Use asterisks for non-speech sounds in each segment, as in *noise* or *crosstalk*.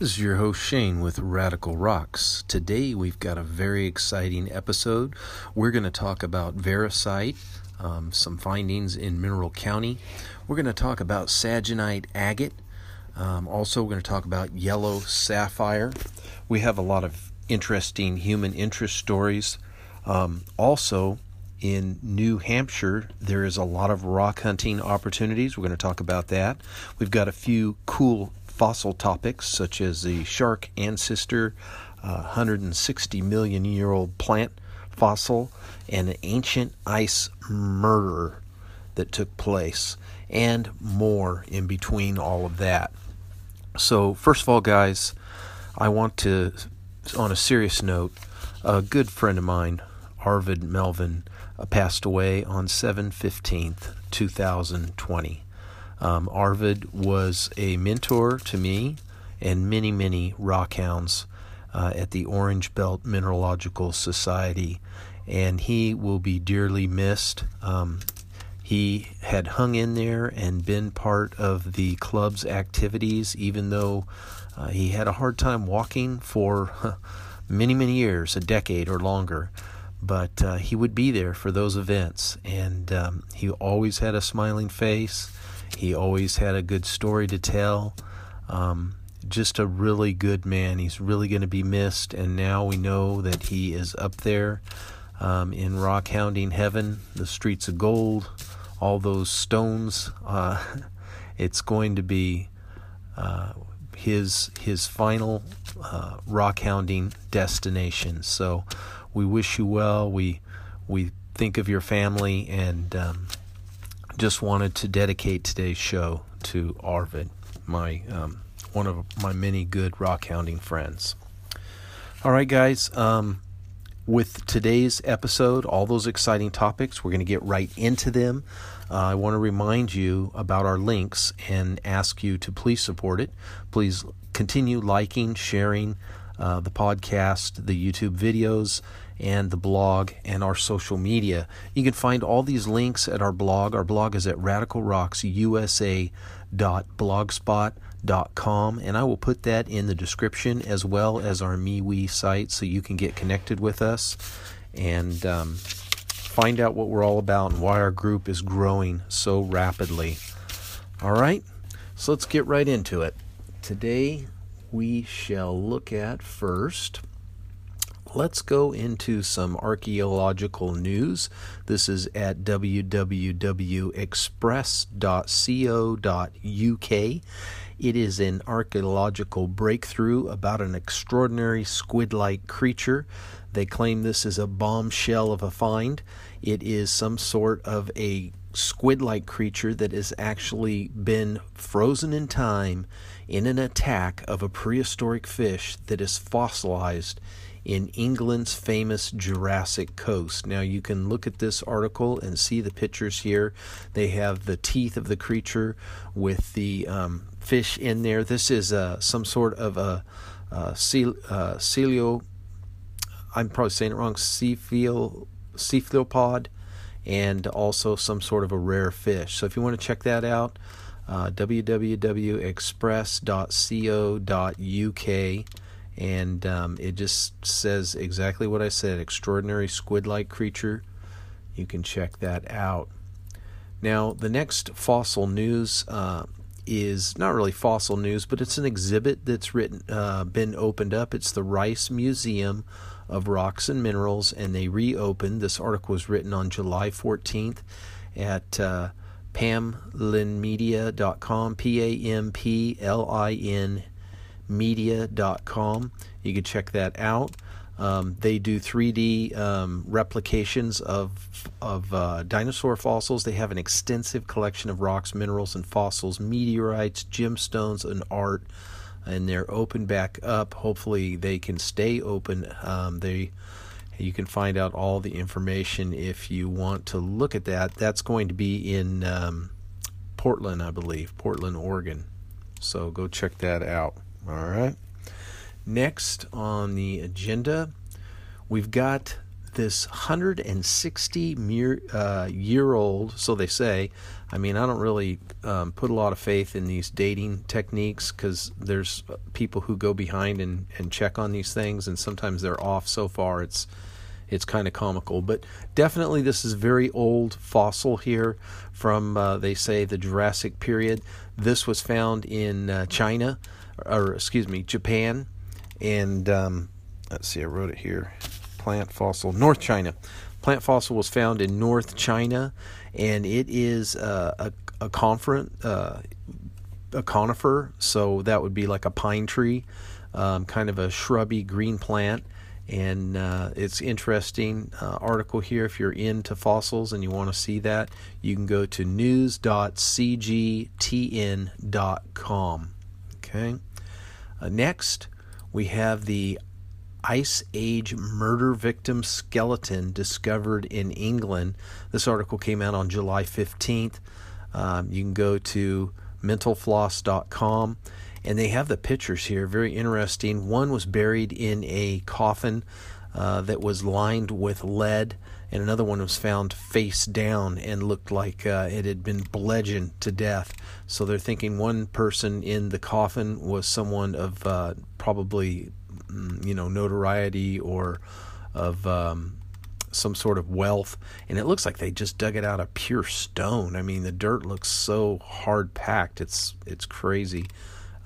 This is your host Shane with Radical Rocks. Today we've got a very exciting episode. We're going to talk about Variscite, um, some findings in Mineral County. We're going to talk about Sagenite agate. Um, also, we're going to talk about yellow sapphire. We have a lot of interesting human interest stories. Um, also, in New Hampshire, there is a lot of rock hunting opportunities. We're going to talk about that. We've got a few cool fossil topics such as the shark ancestor, uh, 160 million year old plant fossil, and an ancient ice murder that took place, and more in between all of that. So, first of all, guys, I want to, on a serious note, a good friend of mine, Arvid Melvin, passed away on 7 15th, 2020. Um, Arvid was a mentor to me and many, many rockhounds uh, at the Orange Belt Mineralogical Society, and he will be dearly missed. Um, he had hung in there and been part of the club's activities, even though uh, he had a hard time walking for many, many years, a decade or longer. But uh, he would be there for those events, and um, he always had a smiling face. He always had a good story to tell. Um, just a really good man. He's really going to be missed, and now we know that he is up there um, in rock hounding heaven, the streets of gold, all those stones. Uh, *laughs* it's going to be uh, his his final uh, rock hounding destination. So we wish you well. We we think of your family and. Um, just wanted to dedicate today's show to Arvid, my um, one of my many good rock hounding friends. All right, guys. Um, with today's episode, all those exciting topics, we're going to get right into them. Uh, I want to remind you about our links and ask you to please support it. Please continue liking, sharing uh, the podcast, the YouTube videos, and the blog and our social media. You can find all these links at our blog. Our blog is at radicalrocksusa.blogspot.com, and I will put that in the description as well as our MeWe site so you can get connected with us and um, find out what we're all about and why our group is growing so rapidly. All right, so let's get right into it. Today we shall look at first let's go into some archaeological news. This is at www.express.co.uk. It is an archaeological breakthrough about an extraordinary squid like creature. They claim this is a bombshell of a find. It is some sort of a squid like creature that has actually been frozen in time in an attack of a prehistoric fish that is fossilized in England's famous Jurassic Coast. Now, you can look at this article and see the pictures here. They have the teeth of the creature with the um, fish in there. This is uh, some sort of a uh, uh, I'm probably saying it wrong, cephalopod, and also some sort of a rare fish. So if you want to check that out, uh, www.express.co.uk and um, it just says exactly what I said extraordinary squid like creature. You can check that out. Now, the next fossil news uh, is not really fossil news, but it's an exhibit that's written, uh, been opened up. It's the Rice Museum of Rocks and Minerals, and they reopened. This article was written on July 14th at uh, pamplinmedia.com, P A M P L I N media.com. You can check that out. Um, they do 3D um, replications of of uh, dinosaur fossils. They have an extensive collection of rocks, minerals, and fossils, meteorites, gemstones, and art. And they're open back up. Hopefully, they can stay open. Um, they you can find out all the information if you want to look at that. That's going to be in um, Portland, I believe, Portland, Oregon. So go check that out. All right. Next on the agenda, we've got this 160 year, uh, year old, so they say. I mean, I don't really um, put a lot of faith in these dating techniques because there's people who go behind and, and check on these things, and sometimes they're off so far it's it's kind of comical. But definitely, this is very old fossil here from uh, they say the Jurassic period. This was found in uh, China, or excuse me, Japan, and um, let's see, I wrote it here. Plant fossil, North China. Plant fossil was found in North China, and it is uh, a a conferent, uh, a conifer. So that would be like a pine tree, um, kind of a shrubby green plant. And uh, it's interesting uh, article here. If you're into fossils and you want to see that, you can go to news.cgtn.com. Okay. Uh, next, we have the Ice Age murder victim skeleton discovered in England. This article came out on July 15th. Um, you can go to mentalfloss.com and they have the pictures here. Very interesting. One was buried in a coffin uh, that was lined with lead, and another one was found face down and looked like uh, it had been bludgeoned to death. So they're thinking one person in the coffin was someone of uh, probably Mm, you know notoriety or of um, some sort of wealth, and it looks like they just dug it out of pure stone. I mean, the dirt looks so hard packed; it's it's crazy.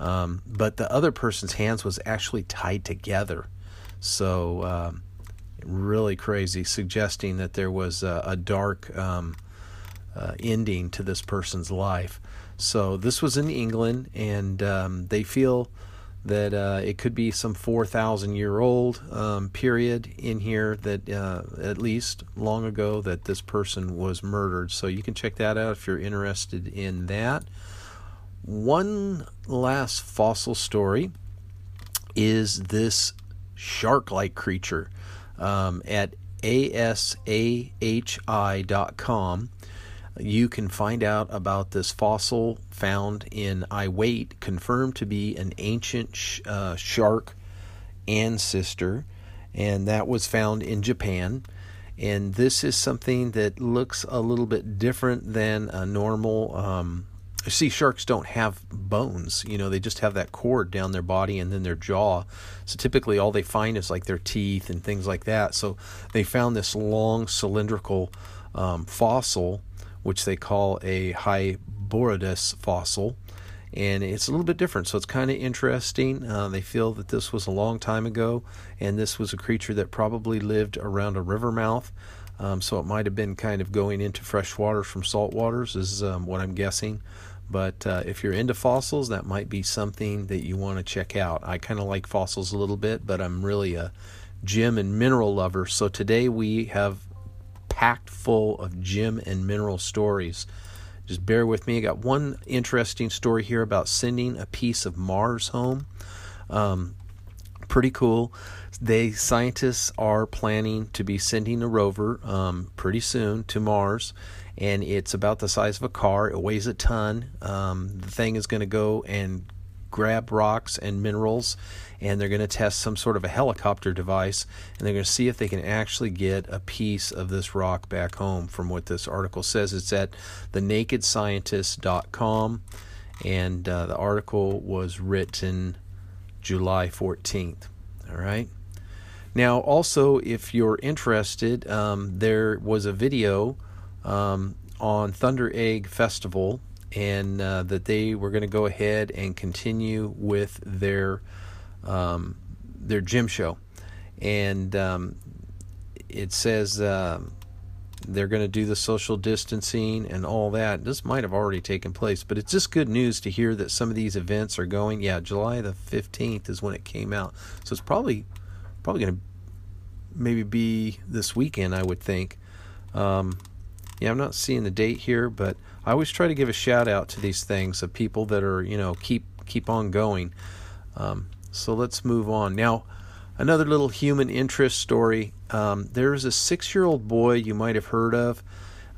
Um, but the other person's hands was actually tied together, so um, really crazy, suggesting that there was a, a dark um, uh, ending to this person's life. So this was in England, and um, they feel that uh, it could be some 4,000 year old um, period in here that uh, at least long ago that this person was murdered. So you can check that out if you're interested in that. One last fossil story is this shark like creature um, at asahi.com you can find out about this fossil found in Iwate, confirmed to be an ancient sh- uh, shark ancestor, and that was found in Japan. And this is something that looks a little bit different than a normal. Um, see, sharks don't have bones. You know, they just have that cord down their body and then their jaw. So typically, all they find is like their teeth and things like that. So they found this long cylindrical um, fossil which they call a Hyboridus fossil. And it's a little bit different, so it's kind of interesting. Uh, they feel that this was a long time ago, and this was a creature that probably lived around a river mouth. Um, so it might have been kind of going into fresh water from salt waters, is um, what I'm guessing. But uh, if you're into fossils, that might be something that you want to check out. I kind of like fossils a little bit, but I'm really a gem and mineral lover. So today we have packed full of gem and mineral stories. Just bear with me. I got one interesting story here about sending a piece of Mars home. Um, pretty cool. They scientists are planning to be sending a rover um, pretty soon to Mars, and it's about the size of a car. It weighs a ton. Um, the thing is going to go and grab rocks and minerals and they're going to test some sort of a helicopter device and they're going to see if they can actually get a piece of this rock back home from what this article says it's at thenakedscientist.com and uh, the article was written july 14th all right now also if you're interested um, there was a video um, on thunder egg festival and uh, that they were going to go ahead and continue with their um, their gem show, and um, it says uh, they're going to do the social distancing and all that. This might have already taken place, but it's just good news to hear that some of these events are going. Yeah, July the fifteenth is when it came out, so it's probably probably going to maybe be this weekend, I would think. Um, yeah, I'm not seeing the date here, but I always try to give a shout out to these things of people that are, you know, keep keep on going. Um, so let's move on now. Another little human interest story. Um, there's a six-year-old boy you might have heard of.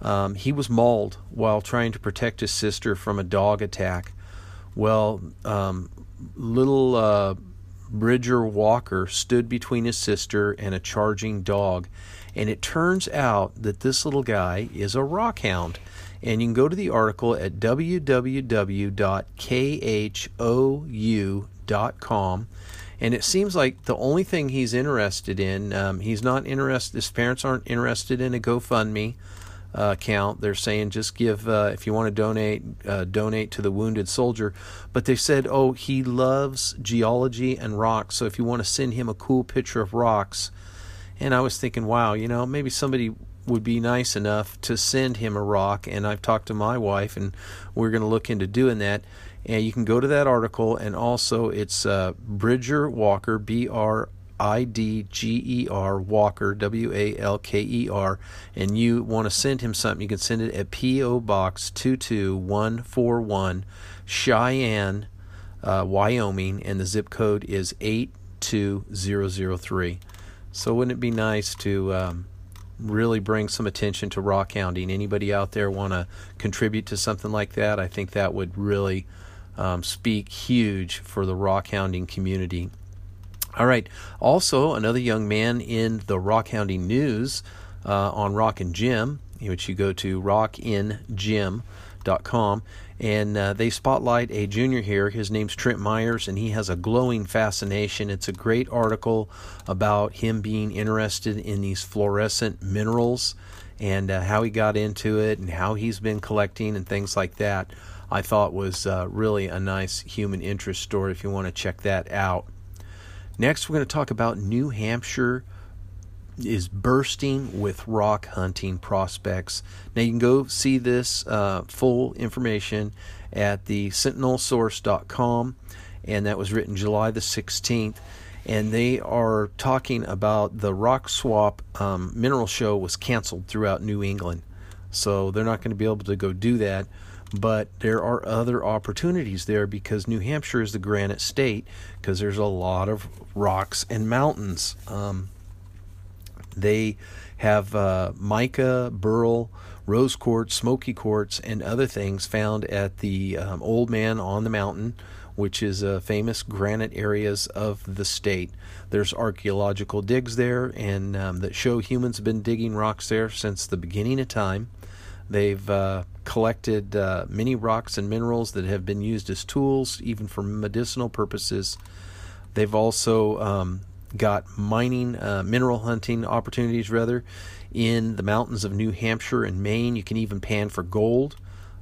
Um, he was mauled while trying to protect his sister from a dog attack. Well, um, little uh, Bridger Walker stood between his sister and a charging dog, And it turns out that this little guy is a rock hound. And you can go to the article at www.khou.com. And it seems like the only thing he's interested in, um, he's not interested, his parents aren't interested in a GoFundMe uh, account. They're saying just give, uh, if you want to donate, uh, donate to the wounded soldier. But they said, oh, he loves geology and rocks. So if you want to send him a cool picture of rocks. And I was thinking, wow, you know, maybe somebody would be nice enough to send him a rock. And I've talked to my wife, and we're going to look into doing that. And you can go to that article, and also it's uh, Bridger Walker, B R I D G E R Walker, W A L K E R, and you want to send him something, you can send it at P.O. Box 22141, Cheyenne, uh, Wyoming, and the zip code is 82003. So, wouldn't it be nice to um, really bring some attention to rock hounding? Anybody out there want to contribute to something like that? I think that would really um, speak huge for the rock hounding community. All right. Also, another young man in the rock hounding news uh, on Rock and Gem, which you go to rockngem.com, and uh, they spotlight a junior here. His name's Trent Myers, and he has a glowing fascination. It's a great article about him being interested in these fluorescent minerals and uh, how he got into it and how he's been collecting and things like that. I thought was uh, really a nice human interest story if you want to check that out. Next, we're going to talk about New Hampshire is bursting with rock hunting prospects. Now, you can go see this uh, full information at the sentinelsource.com, and that was written July the 16th. And they are talking about the Rock Swap um, Mineral Show was canceled throughout New England. So they're not going to be able to go do that but there are other opportunities there because New Hampshire is the granite state because there's a lot of rocks and mountains. Um, they have uh, mica, beryl, rose quartz, smoky quartz, and other things found at the um, Old Man on the Mountain, which is uh, famous granite areas of the state. There's archaeological digs there, and um, that show humans have been digging rocks there since the beginning of time. They've uh, collected uh, many rocks and minerals that have been used as tools, even for medicinal purposes. They've also um, got mining, uh, mineral hunting opportunities, rather, in the mountains of New Hampshire and Maine. You can even pan for gold.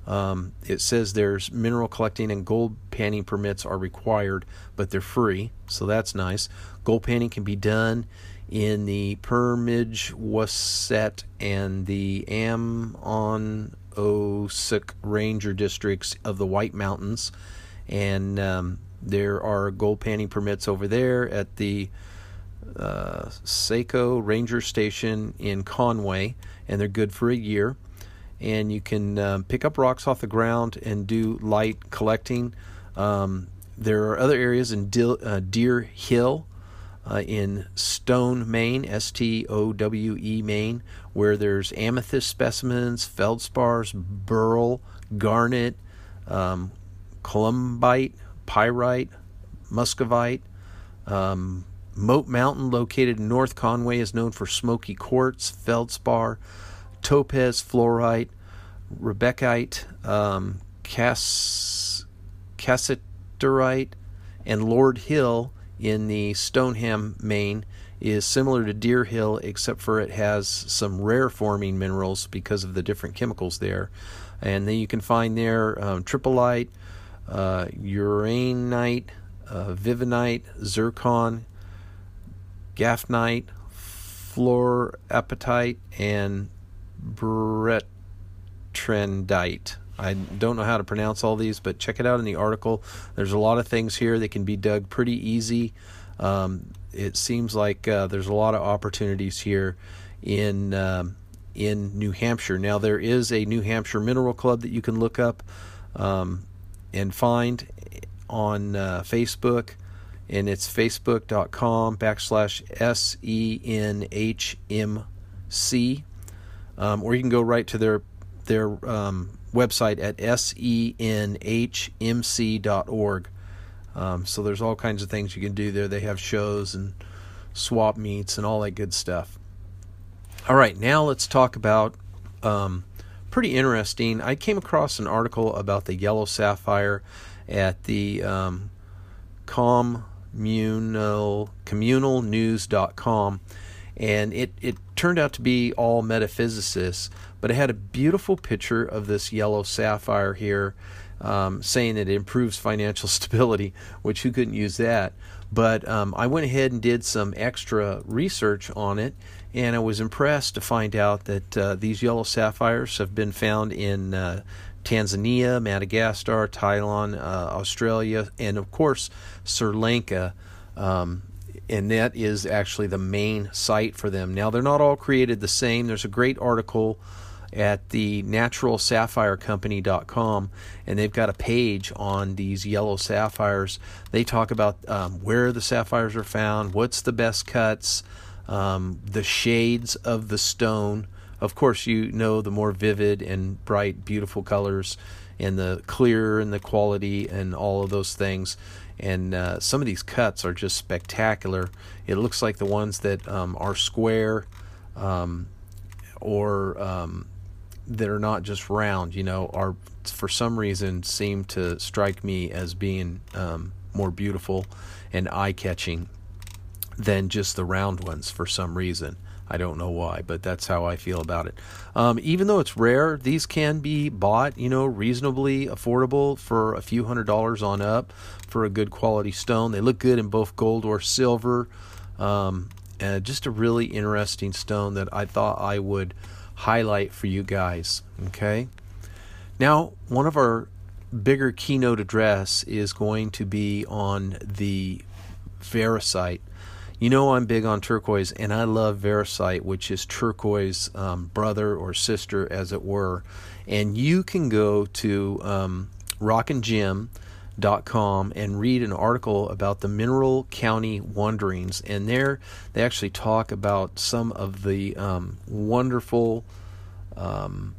Um, it says there's mineral collecting and gold panning permits are required, but they're free, so that's nice. Gold panning can be done in the Pemigewasset and the Ammonoosuc Ranger districts of the White Mountains. And um, there are gold panning permits over there at the uh, Saco Ranger Station in Conway, and they're good for a year. And you can um, pick up rocks off the ground and do light collecting. Um, there are other areas in uh, Deer Hill uh, in Stowe, Maine, S T O W E, Maine, where there's amethyst specimens, feldspars, beryl, garnet, um, columbite, pyrite, muscovite. Um, Moat Mountain, located in North Conway, is known for smoky quartz, feldspar, topaz, fluorite, rebeccaite, um, cass- cassiterite, and Lord Hill in the Stoneham, Maine, is similar to Deer Hill, except for it has some rare forming minerals because of the different chemicals there. And then you can find there um, tripolite, uh, uraninite, uh, vivianite, zircon, gahnite, fluorapatite, and bertrandite. I don't know how to pronounce all these, but check it out in the article. There's a lot of things here that can be dug pretty easy. Um, it seems like uh, there's a lot of opportunities here in um, in New Hampshire. Now there is a New Hampshire Mineral Club that you can look up um, and find on uh, Facebook, and it's facebook.com backslash s e n h m c, um, or you can go right to their their um, website at senhmc.org. Um, so there's all kinds of things you can do there. They have shows and swap meets and all that good stuff. All right, now let's talk about um, pretty interesting. I came across an article about the yellow sapphire at the um, communal communalnews.com and it, it turned out to be all metaphysicists but it had a beautiful picture of this yellow sapphire here um, saying that it improves financial *laughs* stability which who couldn't use that but um, i went ahead and did some extra research on it and i was impressed to find out that uh, these yellow sapphires have been found in uh, Tanzania, Madagascar, Thailand, uh, Australia, and of course Sri Lanka. Um, and that is actually the main site for them. Now, they're not all created the same. There's a great article at the naturalsapphirecompany.com and they've got a page on these yellow sapphires. They talk about um, where the sapphires are found, what's the best cuts, um, the shades of the stone. Of course, you know the more vivid and bright, beautiful colors, and the clear and the quality and all of those things. And uh, some of these cuts are just spectacular. It looks like the ones that um, are square um, or um, that are not just round, you know, are for some reason seem to strike me as being um, more beautiful and eye catching than just the round ones for some reason. I don't know why, but that's how I feel about it. Um, even though it's rare, these can be bought, you know, reasonably affordable for a few hundred dollars on up for a good quality stone. They look good in both gold or silver. Um, and just a really interesting stone that I thought I would highlight for you guys. Okay. Now, one of our bigger keynote address is going to be on the Variscite you know I'm big on turquoise, and I love Variscite, which is turquoise um, brother or sister, as it were. And you can go to um, rockandgem.com and read an article about the Mineral County Wanderings. And there they actually talk about some of the um, wonderful um,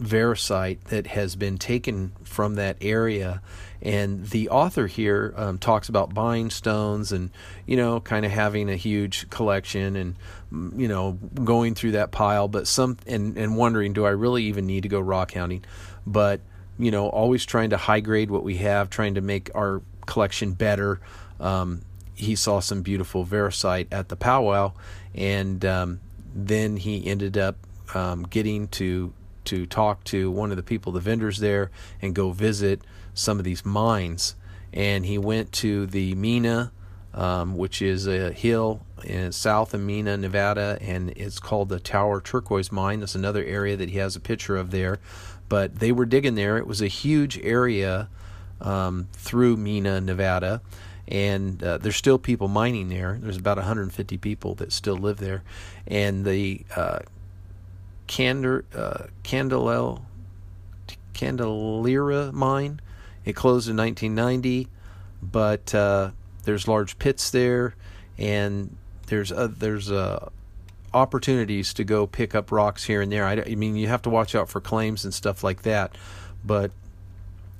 Variscite that has been taken from that area. And the author here um, talks about buying stones and, you know, kind of having a huge collection and, mm, you know, going through that pile, but some, and, and wondering, do I really even need to go rock hounding? But, you know, always trying to high grade what we have, trying to make our collection better. Um, he saw some beautiful Variscite at the powwow, and um, then he ended up um, getting to to talk to one of the people, the vendors there, and go visit some of these mines. And he went to the Mina, um, which is a hill in south of Mina, Nevada, and it's called the Tower Turquoise Mine. That's another area that he has a picture of there. But they were digging there. It was a huge area um, through Mina, Nevada and uh, there's still people mining there. There's about 150 people that still live there, and the uh, Candor, uh, Candelel, Candelaria mine. It closed in 1990, but uh, there's large pits there, and there's uh, there's uh, opportunities to go pick up rocks here and there. I, I mean, you have to watch out for claims and stuff like that, but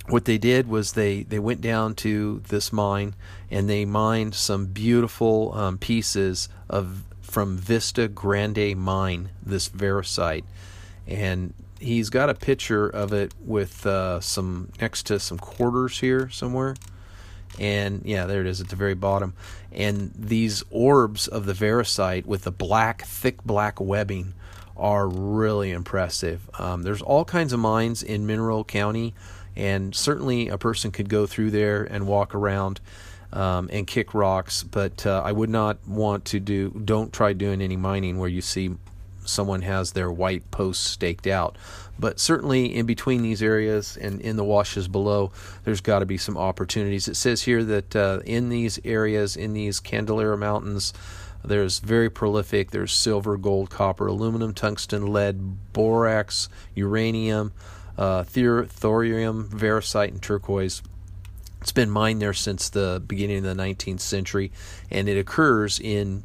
what they did was they, they went down to this mine and they mined some beautiful um, pieces of from Vista Grande Mine, this Variscite. And he's got a picture of it with uh, some next to some quarters here somewhere. And yeah, there it is at the very bottom. And these orbs of the Variscite with the black, thick black webbing are really impressive. Um, there's all kinds of mines in Mineral County, and certainly a person could go through there and walk around um, and kick rocks. But uh, I would not want to do. Don't try doing any mining where you see someone has their white posts staked out. But certainly in between these areas and in the washes below, there's got to be some opportunities. It says here that uh, in these areas, in these Candelaria Mountains, there's very prolific. There's silver, gold, copper, aluminum, tungsten, lead, borax, uranium, uh, thorium, variscite, and turquoise. It's been mined there since the beginning of the 19th century, and it occurs in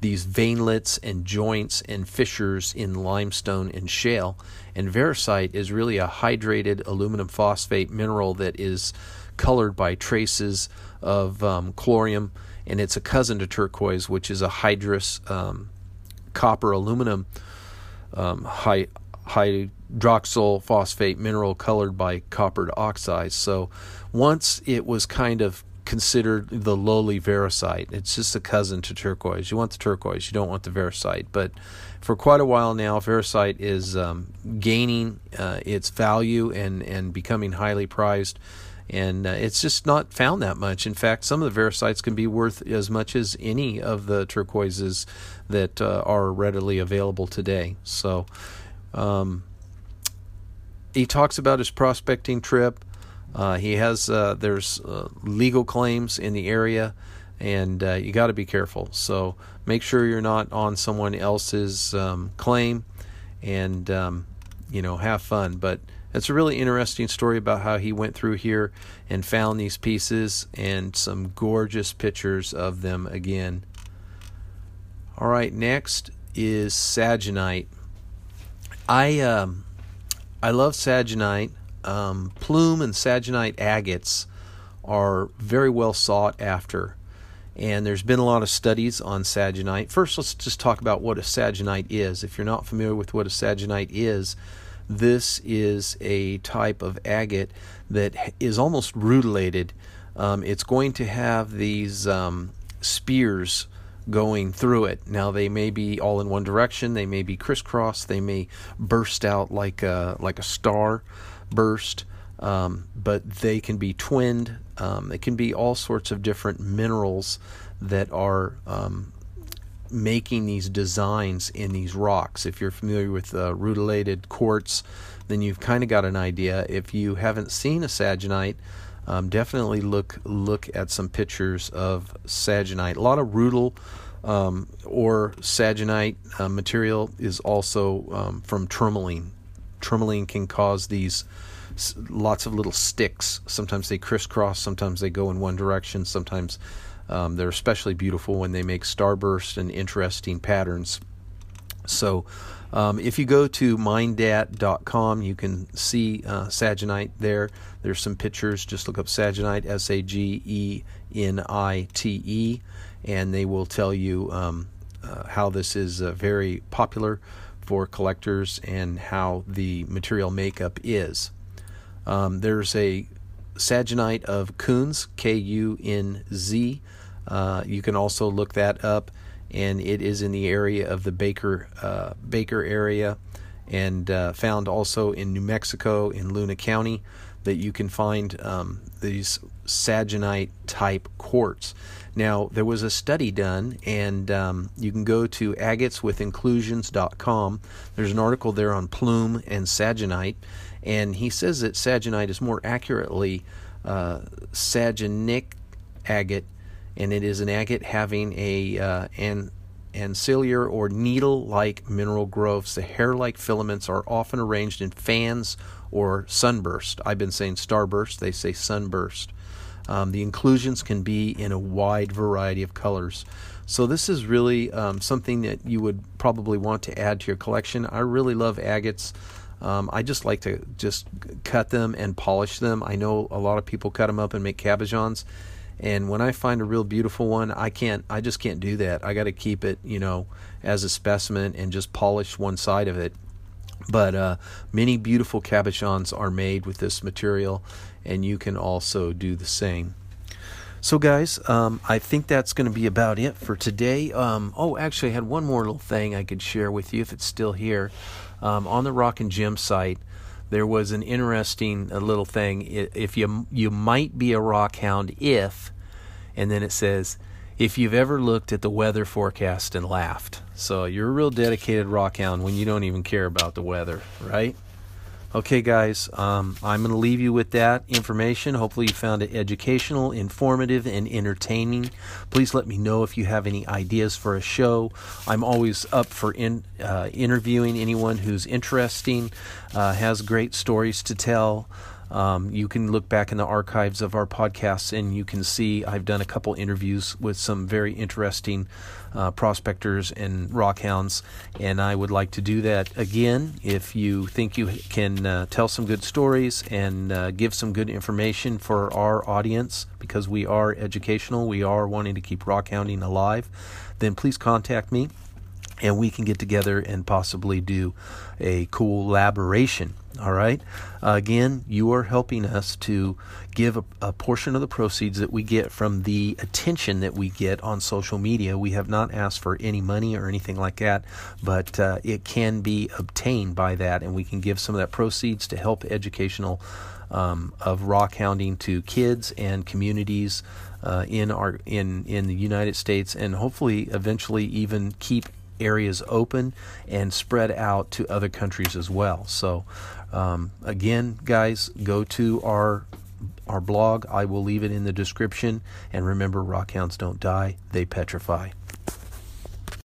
these veinlets and joints and fissures in limestone and shale. And variscite is really a hydrated aluminum phosphate mineral that is colored by traces of um, chromium, and it's a cousin to turquoise, which is a hydrous um, copper aluminum um, high, hydroxyl phosphate mineral colored by copper oxides. So once it was kind of considered the lowly variscite. It's just a cousin to turquoise. You want the turquoise, you don't want the variscite. But for quite a while now, variscite is um, gaining uh, its value and, and becoming highly prized. And uh, it's just not found that much. In fact, some of the variscites can be worth as much as any of the turquoises that uh, are readily available today. So um, he talks about his prospecting trip. Uh, he has uh, there's uh, legal claims in the area, and you got to be careful. So make sure you're not on someone else's um, claim, and um, you know have fun. But it's a really interesting story about how he went through here and found these pieces and some gorgeous pictures of them again. All right, next is Sagenite. I um, I love Sagenite um, plume and sagenite agates are very well sought after. And there's been a lot of studies on sagenite. First, let's just talk about what a sagenite is. If you're not familiar with what a sagenite is, this is a type of agate that is almost rutilated. Um, it's going to have these um, spears going through it. Now they may be all in one direction, they may be crisscross, they may burst out like a, like a star burst, um, but they can be twinned. Um, it can be all sorts of different minerals that are um, making these designs in these rocks. If you're familiar with uh, rutilated quartz, then you've kind of got an idea. If you haven't seen a sagenite, um, definitely look look at some pictures of sagenite. A lot of rutile um, or sagenite uh, material is also um, from tourmaline. Tourmaline can cause these lots of little sticks. Sometimes they crisscross, sometimes they go in one direction, sometimes um, they're especially beautiful when they make starburst and interesting patterns. So, um, if you go to mindat.com, you can see uh, there. There's some pictures. Just look up Sagenite, S A G E N I T E, and they will tell you um, uh, how this is uh, very popular for collectors and how the material makeup is. Um, there's a Sagenite of Kunz, K U N Z. Uh, you can also look that up, and it is in the area of the Baker uh, Baker area, and uh, found also in New Mexico in Luna County. That you can find um, these Sagenite type quartz. Now, there was a study done, and um, you can go to agateswithinclusions.com. There's an article there on plume and sagenite, and he says that sagenite is more accurately uh, sagenic agate, and it is an agate having a uh, an acicular or needle-like mineral growths. The hair-like filaments are often arranged in fans or sunburst. I've been saying starburst; they say sunburst. Um, the inclusions can be in a wide variety of colors. So this is really um, something that you would probably want to add to your collection. I really love agates. Um, I just like to just cut them and polish them. I know a lot of people cut them up and make cabochons, and when I find a real beautiful one, I can't. I just can't do that. I got to keep it, you know, as a specimen and just polish one side of it. But uh, many beautiful cabochons are made with this material, and you can also do the same. So, guys, um, I think that's going to be about it for today. Um, oh, actually, I had one more little thing I could share with you if it's still here. Um, on the Rock and Gem site, there was an interesting uh, little thing. If you you might be a rock hound if, and then it says if you've ever looked at the weather forecast and laughed. So you're a real dedicated rock hound when you don't even care about the weather, right? Okay, guys, um, I'm going to leave you with that information. Hopefully, you found it educational, informative, and entertaining. Please let me know if you have any ideas for a show. I'm always up for in, uh, interviewing anyone who's interesting, uh, has great stories to tell. Um, you can look back in the archives of our podcasts and you can see I've done a couple interviews with some very interesting uh, prospectors and rockhounds, and I would like to do that again. If you think you can uh, tell some good stories and uh, give some good information for our audience, because we are educational, we are wanting to keep rockhounding alive, then please contact me and we can get together and possibly do a collaboration. All right. Uh, again, you are helping us to give a, a, portion of the proceeds that we get from the attention that we get on social media. We have not asked for any money or anything like that, but uh, it can be obtained by that, and we can give some of that proceeds to help educational um, of rock hounding to kids and communities uh, in our in in the United States, and hopefully eventually even keep areas open and spread out to other countries as well. So, um, again, guys, go to our our blog. I will leave it in the description. And remember, rockhounds don't die; they petrify.